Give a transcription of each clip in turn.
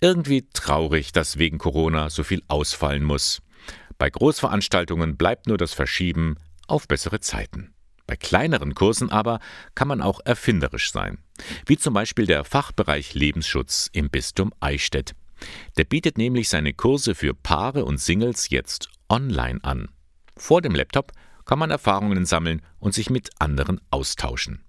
Irgendwie traurig, dass wegen Corona so viel ausfallen muss. Bei Großveranstaltungen bleibt nur das Verschieben auf bessere Zeiten. Bei kleineren Kursen aber kann man auch erfinderisch sein, wie zum Beispiel der Fachbereich Lebensschutz im Bistum Eichstätt. Der bietet nämlich seine Kurse für Paare und Singles jetzt online an. Vor dem Laptop kann man Erfahrungen sammeln und sich mit anderen austauschen.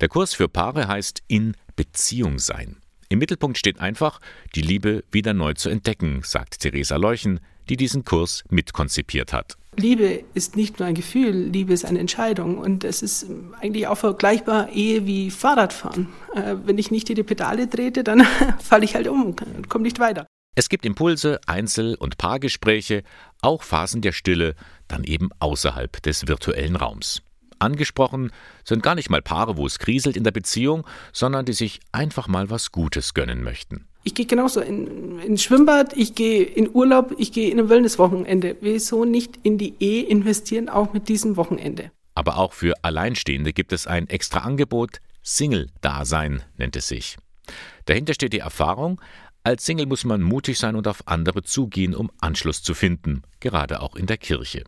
Der Kurs für Paare heißt In Beziehung sein. Im Mittelpunkt steht einfach, die Liebe wieder neu zu entdecken, sagt Theresa Leuchen, die diesen Kurs mitkonzipiert hat. Liebe ist nicht nur ein Gefühl, Liebe ist eine Entscheidung. Und es ist eigentlich auch vergleichbar Ehe wie Fahrradfahren. Äh, wenn ich nicht in die Pedale trete, dann falle ich halt um und komme nicht weiter. Es gibt Impulse, Einzel- und Paargespräche, auch Phasen der Stille, dann eben außerhalb des virtuellen Raums. Angesprochen sind gar nicht mal Paare, wo es kriselt in der Beziehung, sondern die sich einfach mal was Gutes gönnen möchten. Ich gehe genauso in, ins Schwimmbad, ich gehe in Urlaub, ich gehe in ein Wellnesswochenende. Wieso nicht in die Ehe investieren, auch mit diesem Wochenende? Aber auch für Alleinstehende gibt es ein extra Angebot, Single-Dasein nennt es sich. Dahinter steht die Erfahrung, als Single muss man mutig sein und auf andere zugehen, um Anschluss zu finden, gerade auch in der Kirche.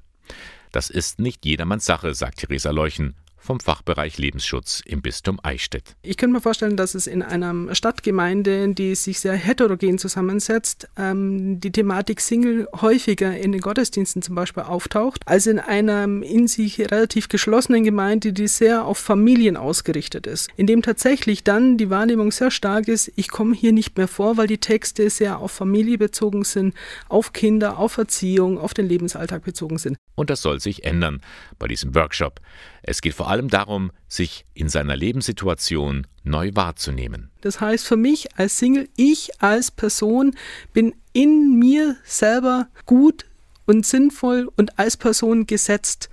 Das ist nicht jedermanns Sache, sagt Theresa Leuchen vom Fachbereich Lebensschutz im Bistum Eichstätt. Ich könnte mir vorstellen, dass es in einer Stadtgemeinde, die sich sehr heterogen zusammensetzt, ähm, die Thematik Single häufiger in den Gottesdiensten zum Beispiel auftaucht, als in einer in sich relativ geschlossenen Gemeinde, die sehr auf Familien ausgerichtet ist. In dem tatsächlich dann die Wahrnehmung sehr stark ist, ich komme hier nicht mehr vor, weil die Texte sehr auf Familie bezogen sind, auf Kinder, auf Erziehung, auf den Lebensalltag bezogen sind. Und das soll sich ändern bei diesem Workshop. Es geht vor allem darum, sich in seiner Lebenssituation neu wahrzunehmen. Das heißt für mich als Single, ich als Person bin in mir selber gut und sinnvoll und als Person gesetzt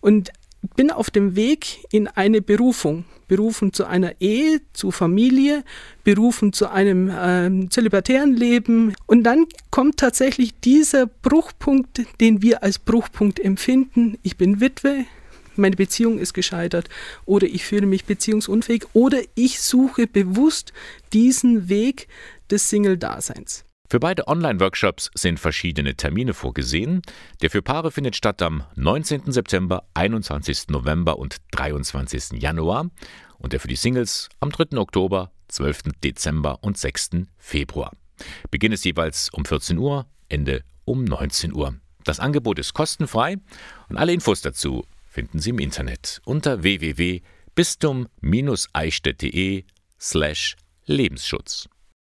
und bin auf dem Weg in eine Berufung. Berufen zu einer Ehe, zu Familie, berufen zu einem äh, zölibatären Leben. Und dann kommt tatsächlich dieser Bruchpunkt, den wir als Bruchpunkt empfinden. Ich bin Witwe, meine Beziehung ist gescheitert oder ich fühle mich beziehungsunfähig oder ich suche bewusst diesen Weg des Single-Daseins. Für beide Online-Workshops sind verschiedene Termine vorgesehen. Der für Paare findet statt am 19. September, 21. November und 23. Januar und der für die Singles am 3. Oktober, 12. Dezember und 6. Februar. Beginn ist jeweils um 14 Uhr, Ende um 19 Uhr. Das Angebot ist kostenfrei und alle Infos dazu finden Sie im Internet unter www.bistum-eichstätt.de slash Lebensschutz.